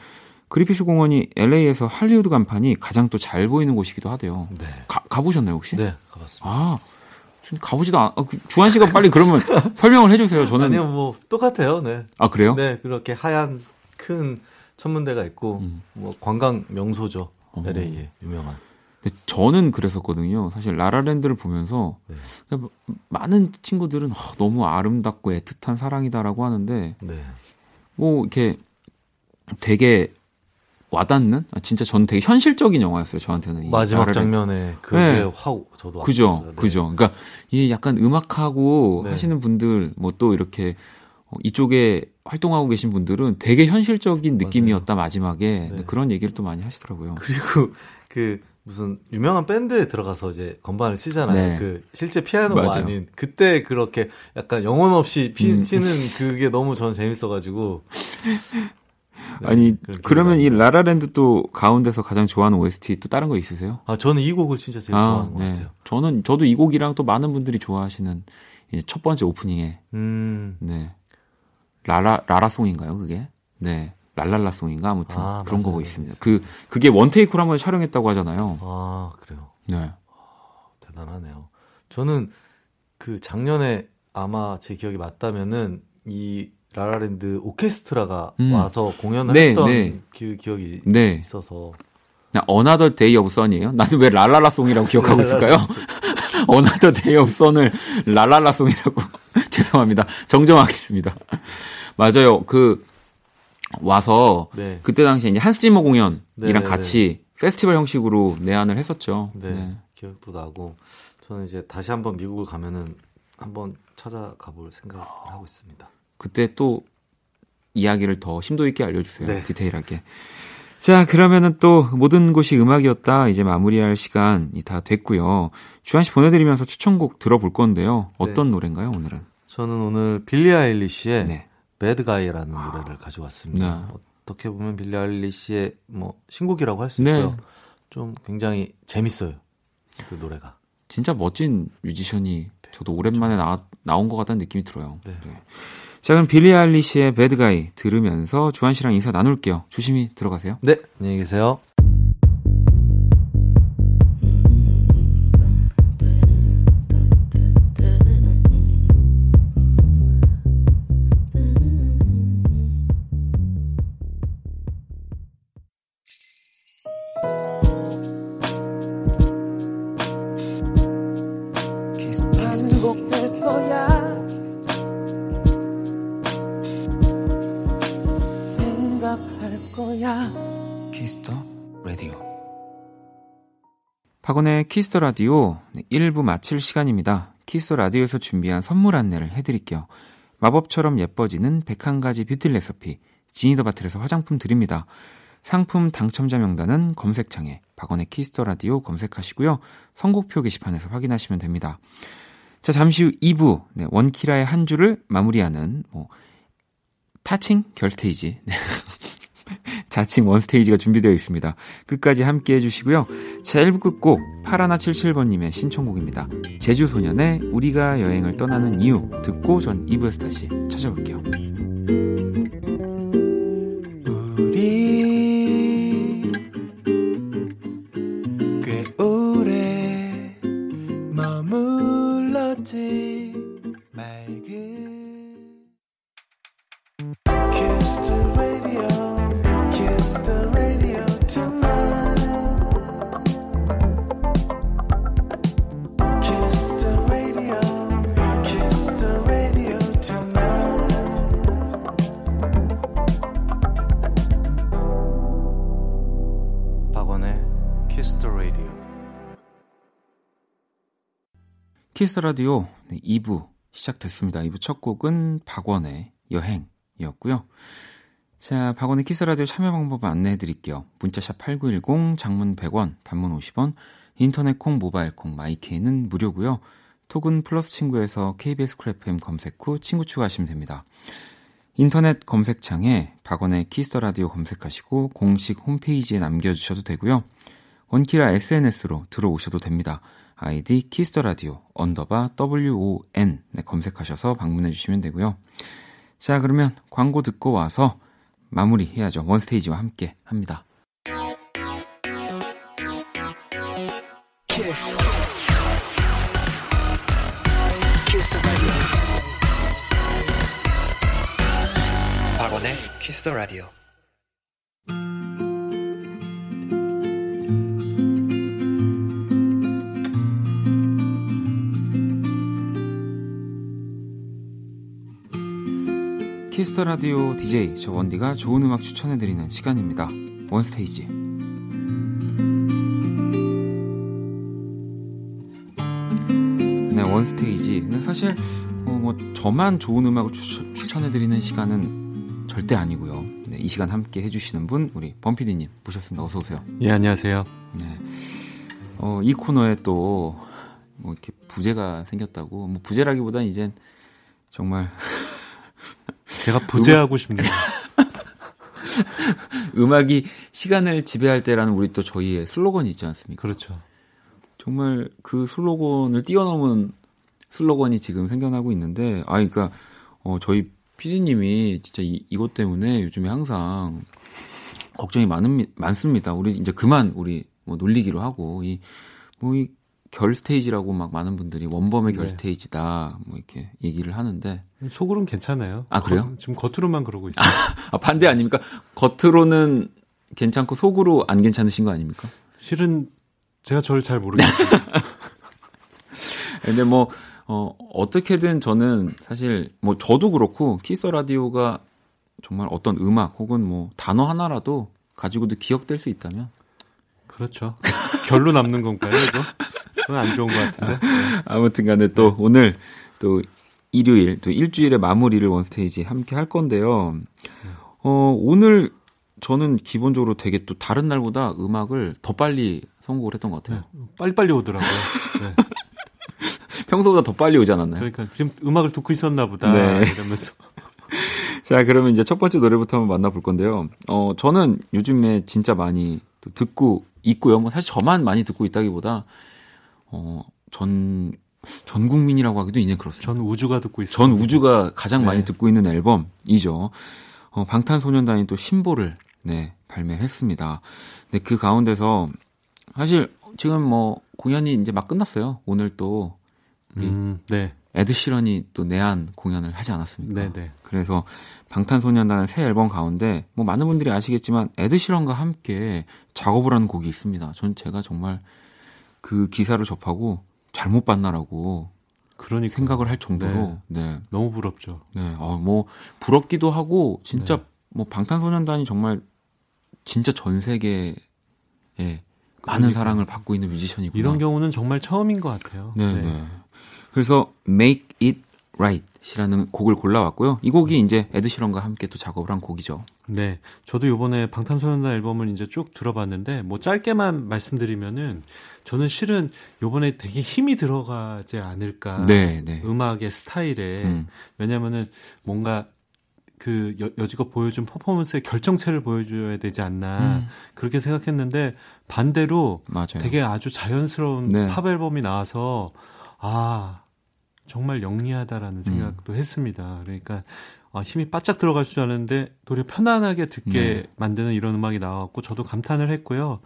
그리피스 공원이 LA에서 할리우드 간판이 가장 또 잘 보이는 곳이기도 하대요. 네. 가, 가보셨나요 혹시? 네, 가봤습니다. 아, 가보지도 않, 아, 그 주한 씨가 빨리 그러면 설명을 해주세요. 저는 아니요, 뭐 똑같아요. 네. 아 그래요? 네, 그렇게 하얀 큰 천문대가 있고 음. 뭐 관광 명소죠. 어. LA에 유명한. 근데 저는 그랬었거든요. 사실 라라랜드를 보면서 네. 많은 친구들은 어, 너무 아름답고 애틋한 사랑이다라고 하는데 네. 뭐 이렇게 되게 와닿는 아, 진짜 저는 되게 현실적인 영화였어요 저한테는 마지막 장면에 그게 네. 확 저도 그죠 왔었어요. 네. 그죠 그러니까 이 약간 음악하고 네. 하시는 분들 뭐 또 이렇게 어, 이쪽에 활동하고 계신 분들은 되게 현실적인 느낌이었다 맞아요. 마지막에 네. 그런 얘기를 또 많이 하시더라고요 그리고 그 무슨 유명한 밴드에 들어가서 이제 건반을 치잖아요. 네. 그 실제 피아노가 맞아요. 아닌 그때 그렇게 약간 영혼 없이 피, 음. 치는 그게 너무 저는 재밌어가지고. 네, 아니 그러면 이 라라랜드 또 가운데서 가장 좋아하는 OST 또 다른 거 있으세요? 아 저는 이 곡을 진짜 제일 아, 좋아하는 네. 것 같아요. 저는 저도 이 곡이랑 또 많은 분들이 좋아하시는 첫 번째 오프닝에 음. 네 라라 라라송인가요 그게? 네. 랄랄라송인가 아무튼 아, 그런 거고 있습니다. 그 그게 원 테이크로 한번 촬영했다고 하잖아요. 아 그래요. 네. 아, 대단하네요. 저는 그 작년에 아마 제 기억이 맞다면은 이 라라랜드 오케스트라가 음. 와서 공연을 네, 했던 네. 그 기억이 네. 있어서. Another Day of Sun이에요? 나는 왜 랄랄라 송이라고 기억하고 있을까요? Another Day of Sun을 랄랄라 송이라고 죄송합니다. 정정하겠습니다. 맞아요. 그 와서 네. 그때 당시에 이제 한스 지머 공연이랑 네, 네, 같이 네. 페스티벌 형식으로 내한을 했었죠. 네, 네, 기억도 나고 저는 이제 다시 한번 미국을 가면은 한번 찾아가 볼 생각을 하고 있습니다. 그때 또 이야기를 더 심도 있게 알려주세요. 네. 디테일하게. 자, 그러면은 또 모든 곳이 음악이었다. 이제 마무리할 시간이 다 됐고요. 주한 씨 보내드리면서 추천곡 들어볼 건데요. 어떤 네. 노래인가요, 오늘은? 저는 오늘 빌리 아일리시의 네. 배드가이라는 아. 노래를 가져왔습니다. 네. 어떻게 보면 빌리 아일리시의 뭐 신곡이라고 할수 네. 있고요. 좀 굉장히 재밌어요. 그 노래가. 진짜 멋진 뮤지션이 네. 저도 오랜만에 나, 나온 것 같다는 느낌이 들어요. 네. 네. 자, 그럼 빌리 아일리시의 배드가이 들으면서 주한 씨랑 인사 나눌게요. 조심히 들어가세요. 네, 안녕히 계세요. Kiss the Radio 1부 마칠 시간입니다. Kiss the Radio에서 준비한 선물 안내를 해드릴게요. 마법처럼 예뻐지는 101가지 뷰티 레시피 지니더 바틀에서 화장품 드립니다. 상품 당첨자 명단은 검색창에 박원의 Kiss the Radio 검색하시고요. 선곡표 게시판에서 확인하시면 됩니다. 자, 잠시 후 2부, 네, 원키라의 한 주를 마무리하는, 뭐, 타칭 결스테이지. 네. 자칭 원스테이지가 준비되어 있습니다. 끝까지 함께 해주시고요. 자, 1부 끝곡 파라나77번님의 신청곡입니다. 제주소년의 우리가 여행을 떠나는 이유 듣고 전 2부에서 다시 찾아올게요. Kiss the Radio 2부 시작됐습니다. 2부 첫 곡은 박원의 여행이었고요. 자, 박원의 Kiss the Radio 참여 방법 안내해 드릴게요. 문자 샵 8910 장문 100원, 단문 50원, 인터넷 콩, 모바일 콩, my K는 무료고요. 톡은 플러스 친구에서 KBS Cool FM 검색 후 친구 추가하시면 됩니다. 인터넷 검색창에 박원의 Kiss the Radio 검색하시고 공식 홈페이지에 남겨주셔도 되고요. 원키라 SNS로 들어오셔도 됩니다. 아이디 Kiss the Radio underbar WON 네, 검색하셔서 방문해 주시면 되고요. 자, 그러면 광고 듣고 와서 마무리 해야죠. 원스테이지와 함께 합니다. Kiss. Kiss 박원의 Kiss the Radio Kiss the Radio DJ 저 원디가 좋은 음악 추천해 드리는 시간입니다. 원스테이지. 네, 원스테이지. 근데 사실 어, 뭐 저만 좋은 음악을 추천해 드리는 시간은 절대 아니고요. 네, 이 시간 함께 해주시는 분 우리 범피디님 모셨습니다. 어서 오세요. 예, 안녕하세요. 네. 어, 이 코너에 또 뭐 이렇게 부제가 생겼다고 뭐 부제라기보다는 이젠 정말 제가 부재하고 싶네요. 음악이 시간을 지배할 때라는 우리 또 저희의 슬로건이 있지 않습니까? 그렇죠. 정말 그 슬로건을 뛰어넘은 슬로건이 지금 생겨나고 있는데, 아, 그러니까 어, 저희 피디님이 진짜 이, 이것 때문에 요즘에 항상 걱정이 많은 많습니다. 우리 이제 그만 우리 뭐 놀리기로 하고 이 뭐 이 결 스테이지라고 막 많은 분들이 원범의 결 네. 스테이지다 뭐 이렇게 얘기를 하는데 속으로는 괜찮아요. 아 그래요? 거, 지금 겉으로만 그러고 있어요. 아, 반대 아닙니까? 겉으로는 괜찮고 속으로 안 괜찮으신 거 아닙니까? 실은 제가 저를 잘 모르겠어요. 근데 뭐 어, 어떻게든 저는 사실 뭐 저도 그렇고 Kiss the Radio가 정말 어떤 음악 혹은 뭐 단어 하나라도 가지고도 기억될 수 있다면 그렇죠. 결로 남는 건가요, 이거? 그건 안 좋은 것 같은데. 네. 아무튼 간에 또 네. 오늘 또 일요일, 또 일주일의 마무리를 원스테이지 함께 할 건데요. 어, 오늘 저는 기본적으로 되게 또 다른 날보다 음악을 더 빨리 선곡을 했던 것 같아요. 네. 빨리빨리 오더라고요. 네. 평소보다 더 빨리 오지 않았나요? 그러니까 지금 음악을 듣고 있었나 보다. 네. 이러면서. 자, 그러면 이제 첫 번째 노래부터 한번 만나볼 건데요. 어, 저는 요즘에 진짜 많이 듣고 있고요. 뭐 사실 저만 많이 듣고 있다기보다 어, 전, 전 국민이라고 하기도 이제 그렇습니다. 전 우주가 듣고 있어요. 전 우주가 가장 네. 많이 듣고 있는 앨범이죠. 어, 방탄소년단이 또 신보를 네, 발매했습니다. 네, 그 가운데서 사실 지금 뭐 공연이 이제 막 끝났어요. 오늘 또 음, 네. 에드 시런이 또 내한 공연을 하지 않았습니까? 네, 네. 그래서 방탄소년단의 새 앨범 가운데 뭐 많은 분들이 아시겠지만 에드 시런과 함께 작업을 하는 곡이 있습니다. 전 제가 정말 그 기사를 접하고 잘못 봤나라고 그러니까 생각을 할 정도로 네. 네. 너무 부럽죠. 네. 어, 뭐 부럽기도 하고 진짜 네. 뭐 방탄소년단이 정말 진짜 전 세계에 많은 그러니까. 사랑을 받고 있는 뮤지션이구나. 이런 경우는 정말 처음인 것 같아요. 네, 네. 네. 그래서 Make It Right이라는 곡을 골라왔고요. 이 곡이 이제 에드시런과 함께 또 작업을 한 곡이죠. 네, 저도 요번에 방탄소년단 앨범을 이제 쭉 들어봤는데 뭐 짧게만 말씀드리면은 저는 실은 요번에 되게 힘이 들어가지 않을까. 네, 네. 음악의 스타일에 음. 왜냐면은 뭔가 그 여, 여지껏 보여준 퍼포먼스의 결정체를 보여줘야 되지 않나 음. 그렇게 생각했는데 반대로 맞아요. 되게 아주 자연스러운 네. 팝 앨범이 나와서 아 정말 영리하다라는 음. 생각도 음. 했습니다. 그러니까 아, 힘이 바짝 들어갈 줄 알았는데 도리어 편안하게 듣게 네. 만드는 이런 음악이 나왔고 저도 감탄을 했고요.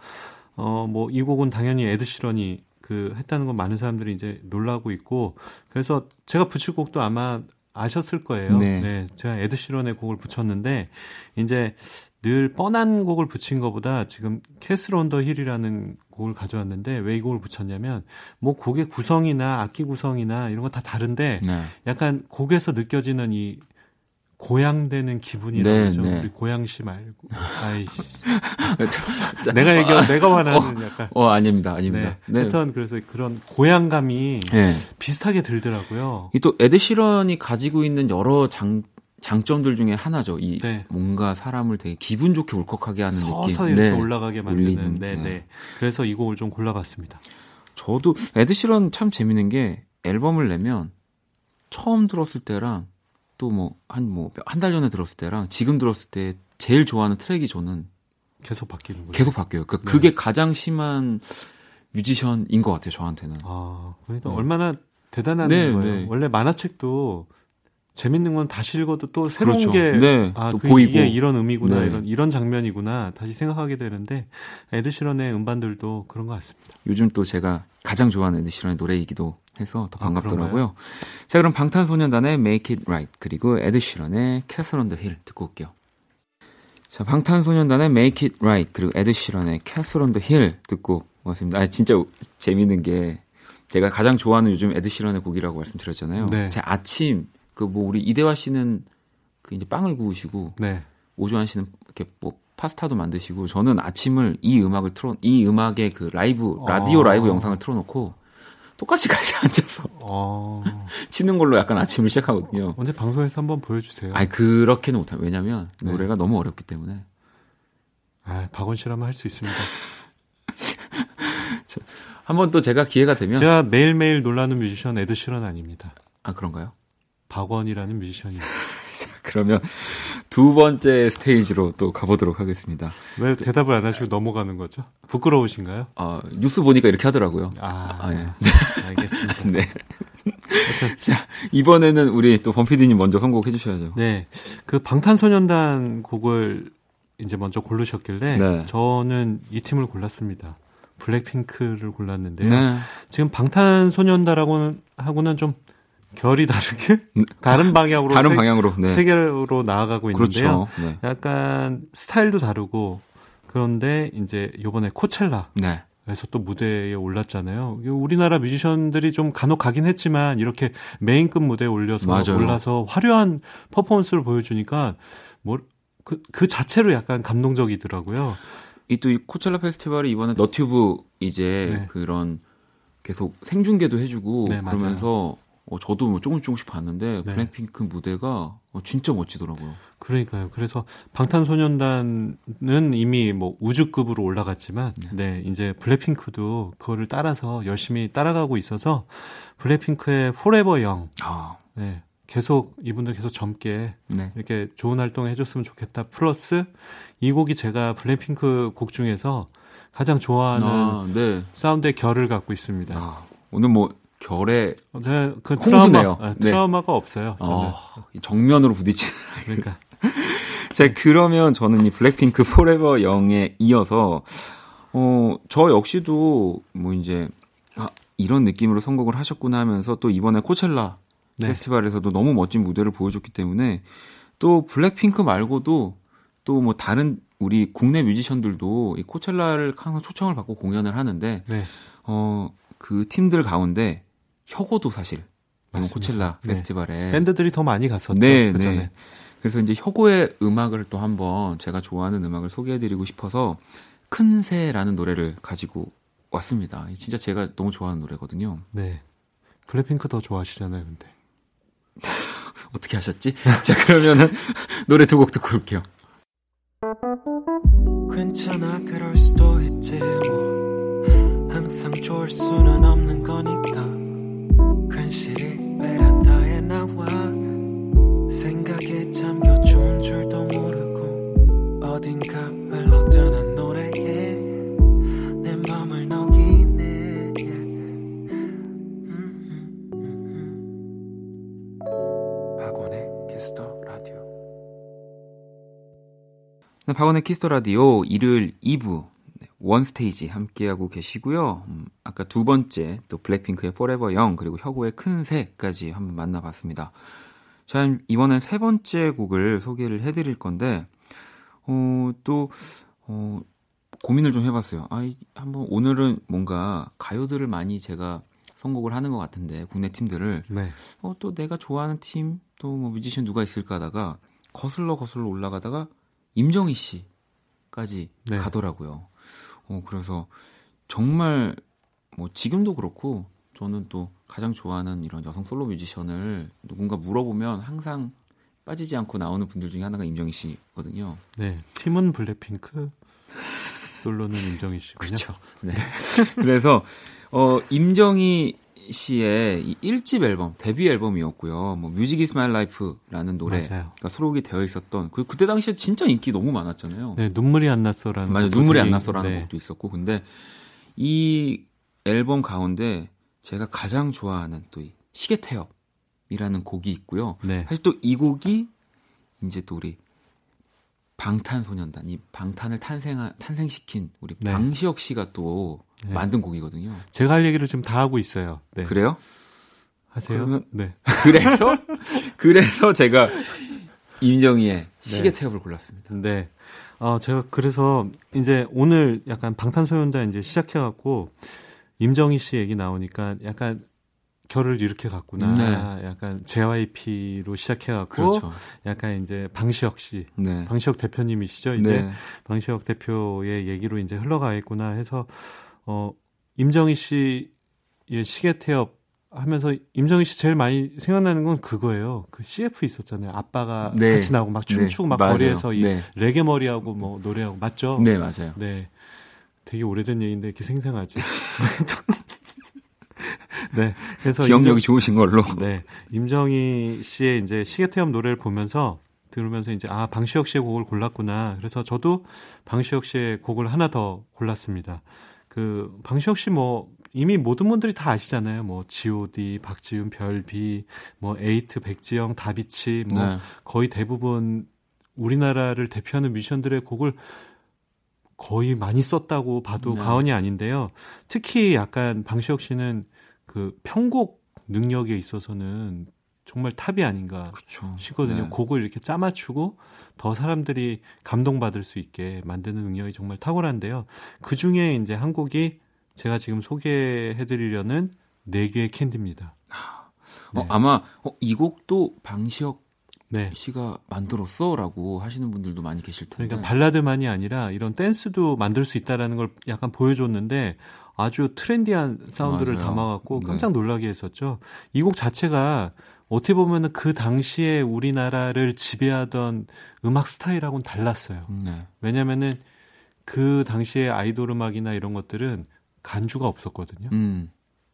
어, 뭐 이 곡은 당연히 에드 시런이 그 했다는 건 많은 사람들이 이제 놀라고 있고 그래서 제가 붙일 곡도 아마 아셨을 거예요. 네. 네 제가 에드 시런의 곡을 붙였는데 이제 늘 뻔한 곡을 붙인 것보다 지금 Castle on the Hill이라는 곡을 가져왔는데 왜 이 곡을 붙였냐면 뭐 곡의 구성이나 악기 구성이나 이런 거 다 다른데 네. 약간 곡에서 느껴지는 이 고향되는 기분이라죠. 네, 네. 우리 고향시 말고. 아이씨. 내가 얘기하 내가 말하는 어, 약간. 어, 아닙니다. 아닙니다. 네. 네. 하여튼 그래서 그런 고향감이 네. 비슷하게 들더라고요. 이 또 에드 시런이 가지고 있는 여러 장 장점들 중에 하나죠. 이 네. 뭔가 사람을 되게 기분 좋게 울컥하게 하는 서서 느낌. 서서 이렇게 네. 올라가게 만드는. 네, 네, 네. 그래서 이 곡을 좀 골라봤습니다. 저도 에드 시런 참 재밌는 게 앨범을 내면 처음 들었을 때랑 또 뭐 한 뭐 한 달 전에 들었을 때랑 지금 들었을 때 제일 좋아하는 트랙이 저는 계속 바뀌는 거예요. 계속 바뀌어요. 그 네. 그게 가장 심한 뮤지션인 것 같아요. 저한테는. 아 그러니까 네. 얼마나 대단한 네, 거예요. 네. 원래 만화책도 재밌는 건 다시 읽어도 또 새로운 그렇죠. 게 네, 아, 또그 보이고 이게 이런 의미구나 네. 이런 이런 장면이구나 다시 생각하게 되는데 에드시런의 음반들도 그런 것 같습니다. 요즘 또 제가 가장 좋아하는 에드시런의 노래이기도 해서 더 아, 반갑더라고요. 아, 자 그럼 방탄소년단의 Make It Right 그리고 에드시런의 Castle on the Hill 듣고 올게요. 자 방탄소년단의 Make It Right 그리고 에드시런의 Castle on the Hill 듣고 왔습니다. 아 진짜 재밌는 게 제가 가장 좋아하는 요즘 에드시런의 곡이라고 말씀드렸잖아요. 네. 제 아침 그 뭐 우리 이대화 씨는 그 이제 빵을 구우시고 네. 오주환 씨는 이렇게 뭐 파스타도 만드시고 저는 아침을 이 음악을 틀어 이 음악의 그 라이브 라디오 어. 라이브 영상을 틀어놓고 똑같이 같이 앉아서 어. 치는 걸로 약간 아침을 시작하거든요. 언제 방송에서 한번 보여주세요. 아니 그렇게는 못해요. 왜냐하면 네. 노래가 너무 어렵기 때문에. 아 박원 씨라면 할 수 있습니다. 한번 또 제가 기회가 되면 제가 매일매일 놀라는 뮤지션 에드 시런 아닙니다. 아 그런가요? 박원이라는 뮤지션이. 그러면 두 번째 스테이지로 또 가보도록 하겠습니다. 왜 대답을 안 하시고 넘어가는 거죠? 부끄러우신가요? 아, 뉴스 보니까 이렇게 하더라고요. 아, 아 예. 알겠습니다. 네. 자, 이번에는 우리 또 범피디님 먼저 선곡해 주셔야죠. 네. 그 방탄소년단 곡을 이제 먼저 고르셨길래 네. 저는 이 팀을 골랐습니다. 블랙핑크를 골랐는데요. 네. 지금 방탄소년단하고는 하고는 좀 결이 다르게 네. 다른 방향으로 다른 세, 방향으로 네. 세계로 나아가고 있는데요. 그렇죠. 네. 약간 스타일도 다르고 그런데 이제 요번에 코첼라 네. 에서 또 무대에 올랐잖아요. 우리나라 뮤지션들이 좀 간혹 가긴 했지만 이렇게 메인급 무대에 올려서 맞아요. 올라서 화려한 퍼포먼스를 보여주니까 뭐그 그 자체로 약간 감동적이더라고요. 이 또 이 코첼라 페스티벌이 이번에 너튜브 이제 네. 그런 계속 생중계도 해주고 네, 그러면서 어, 저도 뭐 조금 조금씩 봤는데 네. 블랙핑크 무대가 어, 진짜 멋지더라고요. 그러니까요. 그래서 방탄소년단은 이미 뭐 우주급으로 올라갔지만, 네, 네 이제 블랙핑크도 그거를 따라서 열심히 따라가고 있어서 블랙핑크의 Forever Young, 아. 네, 계속 이분들 계속 젊게 네. 이렇게 좋은 활동 해줬으면 좋겠다. 플러스 이 곡이 제가 블랙핑크 곡 중에서 가장 좋아하는 아, 네. 사운드의 결을 갖고 있습니다. 아, 오늘 뭐 결에 네, 그 트라우마, 네, 트라우마가 없어요. 어, 정면으로 부딪히는. 그러니까. 자, 그러면 저는 이 블랙핑크 Forever Young에 이어서 어, 저 역시도 뭐 이제 아, 이런 느낌으로 선곡을 하셨구나 하면서 또 이번에 코첼라 네. 페스티벌에서도 너무 멋진 무대를 보여줬기 때문에 또 블랙핑크 말고도 또 뭐 다른 우리 국내 뮤지션들도 이 코첼라를 항상 초청을 받고 공연을 하는데 네. 어, 그 팀들 가운데 혁오도 사실 맞습니다. 코첼라 네. 페스티벌에 밴드들이 더 많이 갔었죠. 네, 그 네. 그래서 이제 혁오의 음악을 또 한번 제가 좋아하는 음악을 소개해드리고 싶어서 큰 새라는 노래를 가지고 왔습니다. 진짜 제가 너무 좋아하는 노래거든요. 네. 블랙핑크 더 좋아하시잖아요, 근데. 어떻게 하셨지? 자, 그러면은 노래 두 곡 듣고 올게요. 괜찮아, 그럴 수도 있지, 뭐. 항상 좋을 수는 없는 거니까. 박원의 Kiss the Radio. 일요일 2부 원 스테이지 함께하고 계시고요. 음, 아까 두 번째 또 블랙핑크의 Forever Young 그리고 혁오의 큰 새까지 한번 만나봤습니다. 자, 이번엔 세 번째 곡을 소개를 해드릴 건데, 어, 또, 어, 고민을 좀 해봤어요. 아, 한번 오늘은 뭔가 가요들을 많이 제가 선곡을 하는 것 같은데, 국내 팀들을. 네. 어, 또 내가 좋아하는 팀, 또 뭐 뮤지션 누가 있을까 하다가 거슬러 거슬러 올라가다가 임정희 씨까지 네. 가더라고요. 어, 그래서 정말 뭐 지금도 그렇고 저는 또 가장 좋아하는 이런 여성 솔로 뮤지션을 누군가 물어보면 항상 빠지지 않고 나오는 분들 중에 하나가 임정희 씨거든요. 네. 팀은 블랙핑크, 솔로는 임정희 씨군요. 그렇죠. 네. 그래서 어 임정희 씨의 이 1집 앨범, 데뷔 앨범이었고요. 뭐 Music Is My Life라는 노래가 수록이 되어 있었던 그 그때 당시에 진짜 인기 너무 많았잖아요. 네, 눈물이 안 났어라는 맞아요. 눈물이 안 났어라는 네. 곡도 있었고 근데 이 앨범 가운데 제가 가장 좋아하는 또 이 시계 태엽이라는 곡이 있고요. 네. 사실 또 이 곡이 이제 또 우리 방탄소년단 이 방탄을 탄생 탄생시킨 우리 네. 방시혁 씨가 또 네. 만든 곡이거든요. 제가 할 얘기를 지금 다 하고 있어요. 네. 그래요? 하세요? 그러면 네. 그래서 그래서 제가 임정희의 시계 네. 태엽을 골랐습니다. 네. 어, 제가 그래서 이제 오늘 약간 방탄소년단 이제 시작해 갖고 임정희 씨 얘기 나오니까 약간 결을 이렇게 갔구나. 네. 약간 JYP로 시작해갖고 그렇죠. 약간 이제 방시혁 씨, 네. 방시혁 대표님이시죠. 이제 네. 방시혁 대표의 얘기로 이제 흘러가 있구나 해서 어 임정희 씨의 시계 태엽 하면서 임정희 씨 제일 많이 생각나는 건 그거예요. 그 CF 있었잖아요. 아빠가 네. 같이 나오고 막 춤추고 네. 막 맞아요. 거리에서 이 네. 레게 머리하고 뭐 노래하고 맞죠? 네 맞아요. 네, 되게 오래된 얘기인데 이렇게 생생하지. 네. 그래서 기억력이 임정, 좋으신 걸로. 네. 임정희 씨의 이제 시계태엽 노래를 보면서 들으면서 이제 아 방시혁 씨의 곡을 골랐구나. 그래서 저도 방시혁 씨의 곡을 하나 더 골랐습니다. 그 방시혁 씨 뭐 이미 모든 분들이 다 아시잖아요. 뭐 G.O.D, 박지윤, 별, 비, 뭐 에이트, 백지영, 다비치, 뭐 네. 거의 대부분 우리나라를 대표하는 뮤지션들의 곡을 거의 많이 썼다고 봐도 네. 과언이 아닌데요. 특히 약간 방시혁 씨는 그 편곡 능력에 있어서는 정말 탑이 아닌가 그쵸. 싶거든요. 네. 곡을 이렇게 짜맞추고 더 사람들이 감동받을 수 있게 만드는 능력이 정말 탁월한데요. 그 중에 이제 한 곡이 제가 지금 소개해드리려는 네 개의 캔디입니다. 어, 네. 아마 어, 이 곡도 방시혁 네. 씨가 만들었어라고 하시는 분들도 많이 계실 텐데. 그러니까 발라드만이 아니라 이런 댄스도 만들 수 있다라는 걸 약간 보여줬는데 아주 트렌디한 사운드를 맞아요. 담아갖고 네. 깜짝 놀라게 했었죠. 이 곡 자체가 어떻게 보면은 그 당시에 우리나라를 지배하던 음악 스타일하고는 달랐어요. 네. 왜냐면은 그 당시에 아이돌 음악이나 이런 것들은 간주가 없었거든요. 음.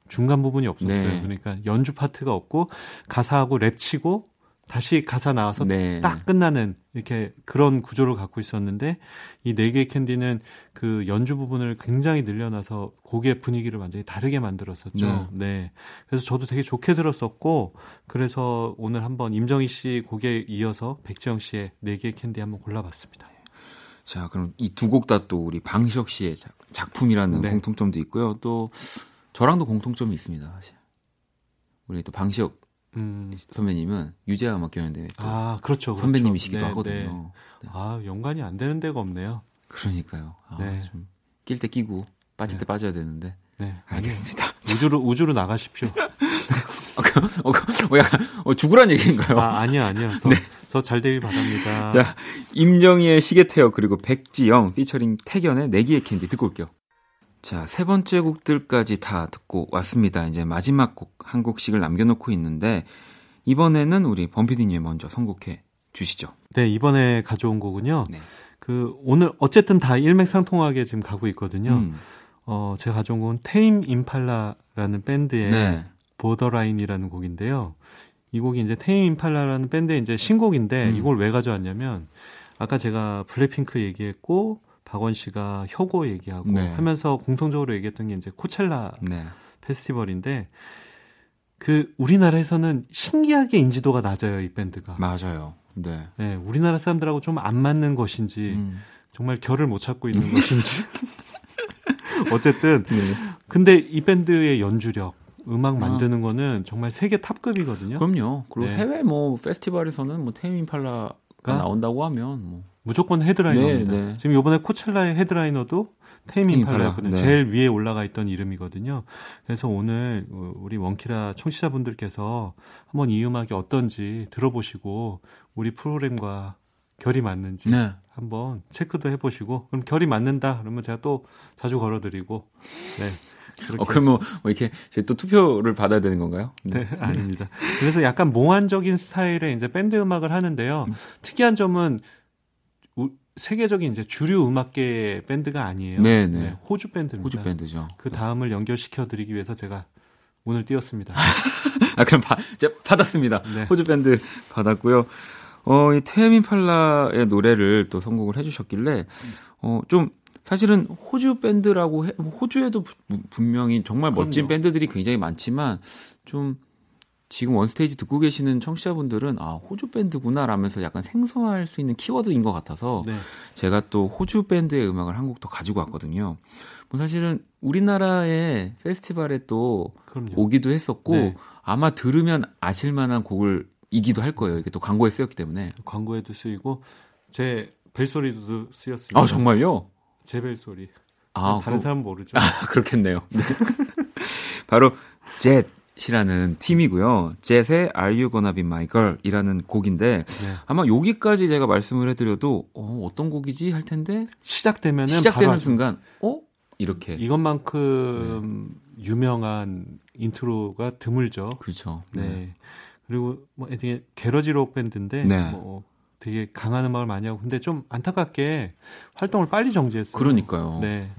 중간 부분이 없었어요. 네. 그러니까 연주 파트가 없고 가사하고 랩 치고 다시 가사 나와서 네. 딱 끝나는 이렇게 그런 구조를 갖고 있었는데 이 네 개의 캔디는 그 연주 부분을 굉장히 늘려놔서 곡의 분위기를 완전히 다르게 만들었었죠. 네. 네. 그래서 저도 되게 좋게 들었었고 그래서 오늘 한번 임정희 씨 곡에 이어서 백지영 씨의 네 개의 캔디 한번 골라봤습니다. 자, 그럼 이 두 곡 다 또 우리 방시혁 씨의 작품이라는 네. 공통점도 있고요. 또 저랑도 공통점이 있습니다, 사실. 우리 또 방시혁 음. 선배님은 유재하 음악경연대 아 그렇죠, 그렇죠. 선배님이시기도 네, 하거든요. 네. 네. 아 연관이 안 되는 데가 없네요. 그러니까요. 아, 네. 좀낄 때 끼고 빠질 때 네. 빠져야 되는데. 네, 알겠습니다. 우주로 우주로 나가십시오. 어, 그, 어, 그, 어, 약간 어, 죽으란 얘기인가요? 아 아니야 아니야. 더, 네. 잘 되길 바랍니다. 자 임정희의 시계태엽 그리고 백지영 피처링 택연의 내 귀에 캔디 듣고 올게요. 자, 세 번째 곡들까지 다 듣고 왔습니다. 이제 마지막 곡 한 곡씩을 남겨놓고 있는데, 이번에는 우리 범피디님 먼저 선곡해 주시죠. 네, 이번에 가져온 곡은요. 네. 그, 오늘 어쨌든 다 일맥상통하게 지금 가고 있거든요. 음. 어, 제가 가져온 곡은 테임 임팔라라는 밴드의 네. 보더라인이라는 곡인데요. 이 곡이 이제 테임 임팔라라는 밴드의 이제 신곡인데, 음. 이걸 왜 가져왔냐면, 아까 제가 블랙핑크 얘기했고, 박원 씨가 혁오 얘기하고 네. 하면서 공통적으로 얘기했던 게 이제 코첼라 네. 페스티벌인데 그 우리나라에서는 신기하게 인지도가 낮아요 이 밴드가 맞아요. 네. 네 우리나라 사람들하고 좀 안 맞는 것인지 음. 정말 결을 못 찾고 있는 것인지 어쨌든 네. 근데 이 밴드의 연주력 음악 만드는 아. 거는 정말 세계 탑급이거든요. 그럼요. 그리고 네. 해외 뭐 페스티벌에서는 뭐 테이민팔라가 나온다고 하면 뭐 무조건 헤드라이너입니다. 네, 네. 지금 이번에 코첼라의 헤드라이너도 테이밍 팔라였거든요. 네. 제일 위에 올라가 있던 이름이거든요. 그래서 오늘 우리 원키라 청취자분들께서 한번 이 음악이 어떤지 들어보시고 우리 프로그램과 결이 맞는지 네. 한번 체크도 해보시고 그럼 결이 맞는다 그러면 제가 또 자주 걸어드리고 네. 어, 그럼 뭐, 뭐 이렇게 또 투표를 받아야 되는 건가요? 네, 네 아닙니다. 그래서 약간 몽환적인 스타일의 이제 밴드 음악을 하는데요. 음. 특이한 점은 세계적인 이제 주류 음악계 밴드가 아니에요. 네, 네. 네 호주 밴드입니다. 호주 밴드죠. 그 다음을 연결시켜 드리기 위해서 제가 오늘 띄웠습니다. 아, 그럼 바, 제가 받았습니다. 네. 호주 밴드 받았고요. 어, 이 테민 팔라의 노래를 또 선곡을 해주셨길래, 어, 좀, 사실은 호주 밴드라고 해, 호주에도 분명히 정말 멋진 그럼요. 밴드들이 굉장히 많지만, 좀, 지금 원스테이지 듣고 계시는 청취자분들은 아 호주 밴드구나 라면서 약간 생소할 수 있는 키워드인 것 같아서 네. 제가 또 호주 밴드의 음악을 한 곡 더 가지고 왔거든요. 뭐 사실은 우리나라의 페스티벌에 또 그럼요. 오기도 했었고 네. 아마 들으면 아실 만한 곡을 이기도 할 거예요. 이게 또 광고에 쓰였기 때문에 광고에도 쓰이고 제 벨소리도 쓰였습니다. 아 정말요? 제 벨소리. 아 다른 그... 사람 모르죠. 아 그렇겠네요. 네. 바로 젯젯 이라는 팀이고요. 젯의 Are You Gonna Be My Girl 이라는 곡인데 네. 아마 여기까지 제가 말씀을 해드려도 어, 어떤 곡이지 할 텐데 시작되면은 시작되는 순간 어 이렇게 이것만큼 네. 유명한 인트로가 드물죠. 그렇죠. 네. 네. 그리고 뭐 되게 garage 록 밴드인데 네. 뭐 되게 강한 음악을 많이 하고 근데 좀 안타깝게 활동을 빨리 정지했어요. 그러니까요. 네.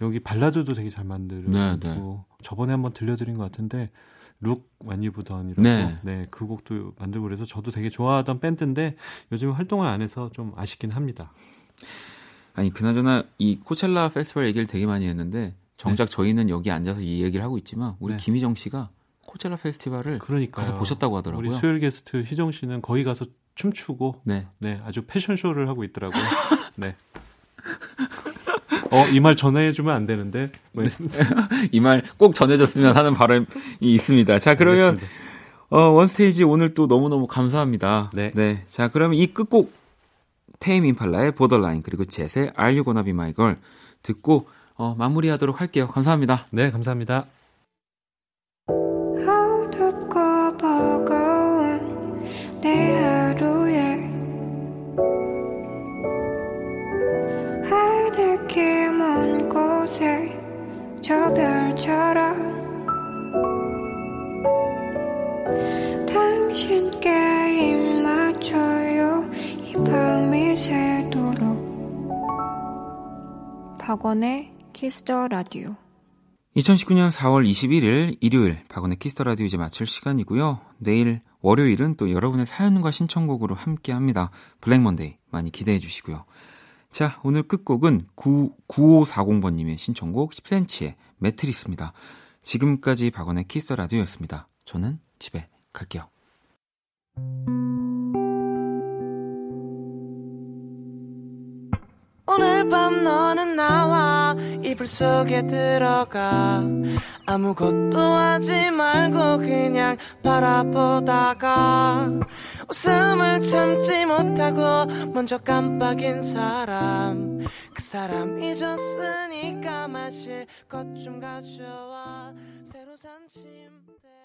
네. 여기 발라드도 되게 잘 만들고 네, 네. 저번에 한번 들려드린 것 같은데 Look What You've Done이라고 네. 네, 그 곡도 만들고 그래서 저도 되게 좋아하던 밴드인데 요즘 활동을 안 해서 좀 아쉽긴 합니다. 아니 그나저나 이 코첼라 페스티벌 얘기를 되게 많이 했는데 정작 네. 저희는 여기 앉아서 이 얘기를 하고 있지만 우리 네. 김희정 씨가 코첼라 페스티벌을 그러니까요. 가서 보셨다고 하더라고요. 우리 수요일 게스트 희정 씨는 거기 가서 춤추고 네, 네 아주 패션쇼를 하고 있더라고요. 네. 어, 이 말 전해주면 안 되는데. 뭐 네. 이말 꼭 전해줬으면 하는 바람이 있습니다. 자, 그러면, 어, 원스테이지 오늘 또 너무너무 감사합니다. 네. 네. 자, 그러면 이 끝곡, 테임 임팔라의 보더라인, 그리고 Gonna Be My Girl 듣고, 어, 마무리하도록 할게요. 감사합니다. 네, 감사합니다. 박원의 Kiss the Radio 2019년 4월 21일 일요일 박원의 Kiss the Radio 이제 마칠 시간이고요. 내일 월요일은 또 여러분의 사연과 신청곡으로 함께 합니다. Black Monday 많이 기대해 주시고요. 자, 오늘 끝곡은 9, 9540번님의 신청곡 10cm의 매트리스입니다. 지금까지 박원의 Kiss Radio였습니다. 저는 집에 갈게요. 오늘 밤 너는 나와 이불 속에 들어가. 아무것도 하지 말고 그냥 바라보다가. 웃음을 참지 못하고 먼저 깜빡인 사람. 그 사람 잊었으니까 마실 것 좀 가져와. 새로 산 침대